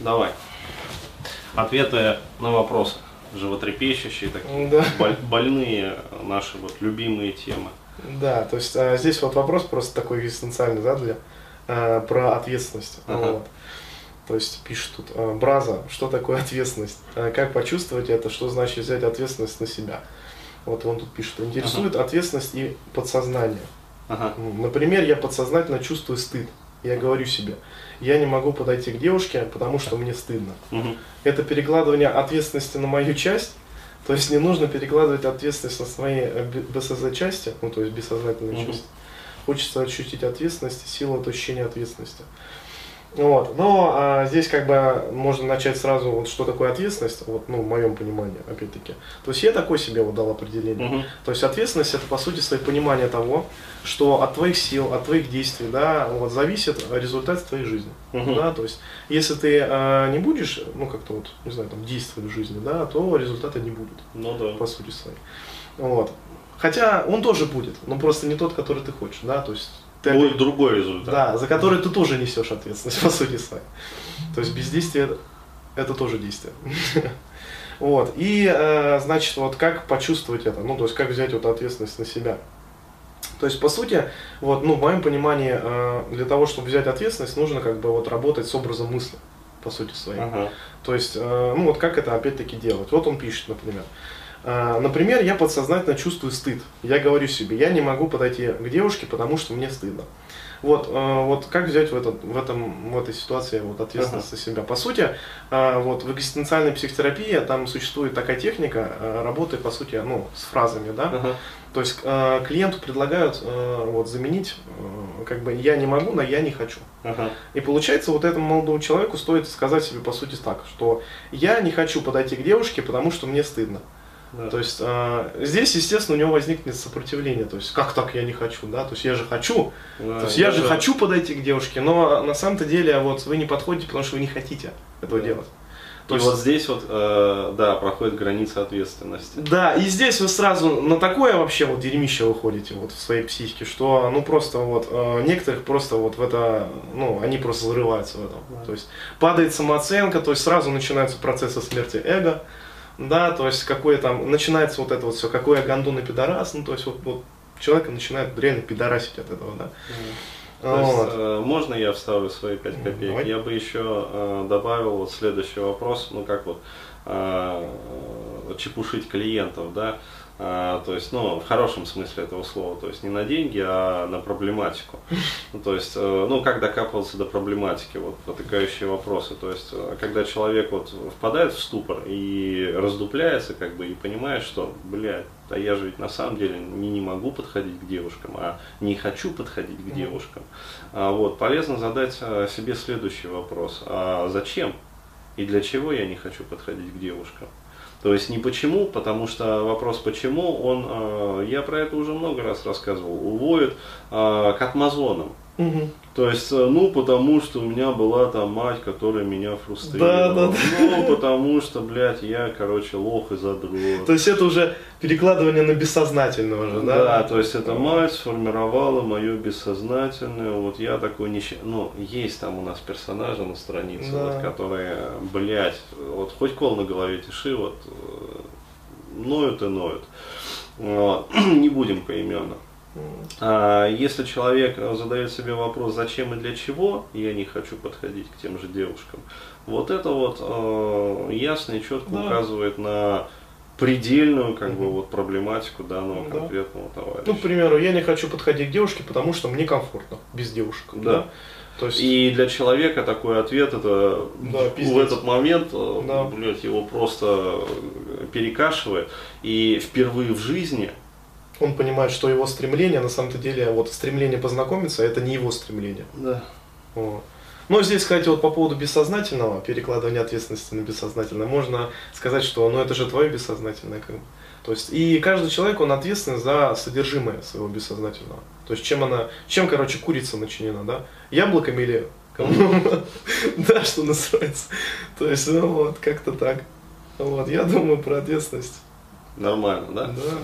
давай. Ответы на вопросы. Животрепещущие, такие Да. боль- больные наши вот любимые темы. Да, то есть а, здесь вот вопрос просто такой экзистенциальный, да, для, а, про ответственность. Ага. Вот. То есть пишет тут, а, Браза, что такое ответственность? А, как почувствовать это? Что значит взять ответственность на себя? Вот он тут пишет, интересует ответственность и подсознание. Ага. Например, я подсознательно чувствую стыд. Я говорю себе, я не могу подойти к девушке, потому что мне стыдно. Мгм. Это перекладывание ответственности на мою часть. То есть не нужно перекладывать ответственность на свои э, б- БСЗ части, ну то есть бессознательные Мгм. части. Хочется ощутить ответственность, силу от ощущения ответственности. Вот. Но а, здесь как бы можно начать сразу, вот что такое ответственность, вот, ну, в моем понимании, опять-таки. То есть я такой себе вот дал определение. Мгм. То есть ответственность это по сути свое понимание того, что от твоих сил, от твоих действий, да, вот зависит результат твоей жизни. Мгм. Да, то есть если ты э, не будешь, ну как-то вот, не знаю, там действовать в жизни, да, то результата не будет, Ну да. по сути своей. Вот. Хотя он тоже будет, но просто не тот, который ты хочешь, да, то есть ты Будет опять- другой результат. да, за который ты тоже несешь ответственность, по сути своей. То есть бездействие это, это тоже действие. Вот. И, э, значит, вот как почувствовать это, ну, то есть как взять вот ответственность на себя. То есть, по сути, вот, ну, в моем понимании, э, для того, чтобы взять ответственность, нужно как бы вот работать с образом мысли, по сути своей. Ага. То есть, э, ну вот как это опять-таки делать? Вот он пишет, например. Э, Например, я подсознательно чувствую стыд. Я говорю себе, я не могу подойти к девушке, потому что мне стыдно. Вот, э, вот как взять в, этот, в, этом, в этой ситуации вот, ответственность за себя? По сути, э, вот в экзистенциальной психотерапии там существует такая техника работы, по сути, ну, с фразами, да? Ага. То есть клиенту предлагают вот, заменить, как бы, я не могу на я не хочу. Ага. И получается, вот этому молодому человеку стоит сказать себе по сути так, что я не хочу подойти к девушке, потому что мне стыдно. Да. То есть э, здесь, естественно, у него возникнет сопротивление. То есть, как так я не хочу, да? То есть я же хочу. Да, То есть я же хочу подойти к девушке, но на самом-то деле вот вы не подходите, потому что вы не хотите этого Да. делать. И То есть- вот здесь вот, э, да, проходит граница ответственности. Да, и здесь вы сразу на такое вообще вот дерьмище выходите вот в своей психике, что ну просто вот э, некоторых просто вот в это, ну они просто взрываются в этом. Да. То есть падает самооценка, то есть сразу начинаются процессы смерти эго, да, то есть какое там, начинается вот это вот все, какой я гондон и пидорас, ну то есть вот, вот человека начинает реально пидорасить от этого, да. То есть, Вот. э, можно я вставлю свои 5 копеек? Давай. Я бы еще э, добавил вот следующий вопрос, ну как вот э, чепушить клиентов, да, А, то есть, ну, в хорошем смысле этого слова, то есть не на деньги, а на проблематику. Ну, то есть, э, ну, как докапываться до проблематики, вот, протыкающие вопросы. То есть, э, когда человек вот впадает в ступор и раздупляется, как бы, и понимает, что, блядь, а я же ведь на самом деле не, не могу подходить к девушкам, а не хочу подходить к девушкам. А, вот, полезно задать э, себе следующий вопрос. А зачем и для чего я не хочу подходить к девушкам? То есть не почему, потому что вопрос почему, он, э, я про это уже много раз рассказывал, уводит э, к атмазонам. Мгм. То есть, э, ну, потому что у меня была там мать, которая меня фрустрировала. Да, да, Ну, потому что, блядь, я, короче, лох и задрот. То есть это уже перекладывание на бессознательное уже, да? Да, то есть эта мать сформировала мое бессознательное, вот я такой нищий, ну, есть там у нас персонажи на странице, Да. вот, которые, блядь, вот хоть кол на голове тиши, вот, э, ноют и ноют. Вот. Не будем поименно. А если человек задает себе вопрос, зачем и для чего я не хочу подходить к тем же девушкам, вот это вот э, ясно и четко Да. указывает на предельную как бы Мгм. вот проблематику данного Да. конкретного товарища. Ну, к примеру, я не хочу подходить к девушке, потому что мне комфортно без девушек. Да. То есть, И для человека такой ответ это Да, в этот момент, э, Да. блядь, его просто перекашивает. И впервые в жизни он понимает, что его стремление, на самом-то деле, вот стремление познакомиться, это не его стремление. да. Вот. Но здесь, кстати, вот по поводу бессознательного, перекладывания ответственности на бессознательное, можно сказать, что ну это же твое бессознательное. Как бы. То есть, и каждый человек, он ответственен за содержимое своего бессознательного. То есть, чем она, чем, короче, курица начинена, да? Яблоками или Да, что называется. То есть, ну вот, как-то так. Вот, я думаю про ответственность. нормально, да? Да.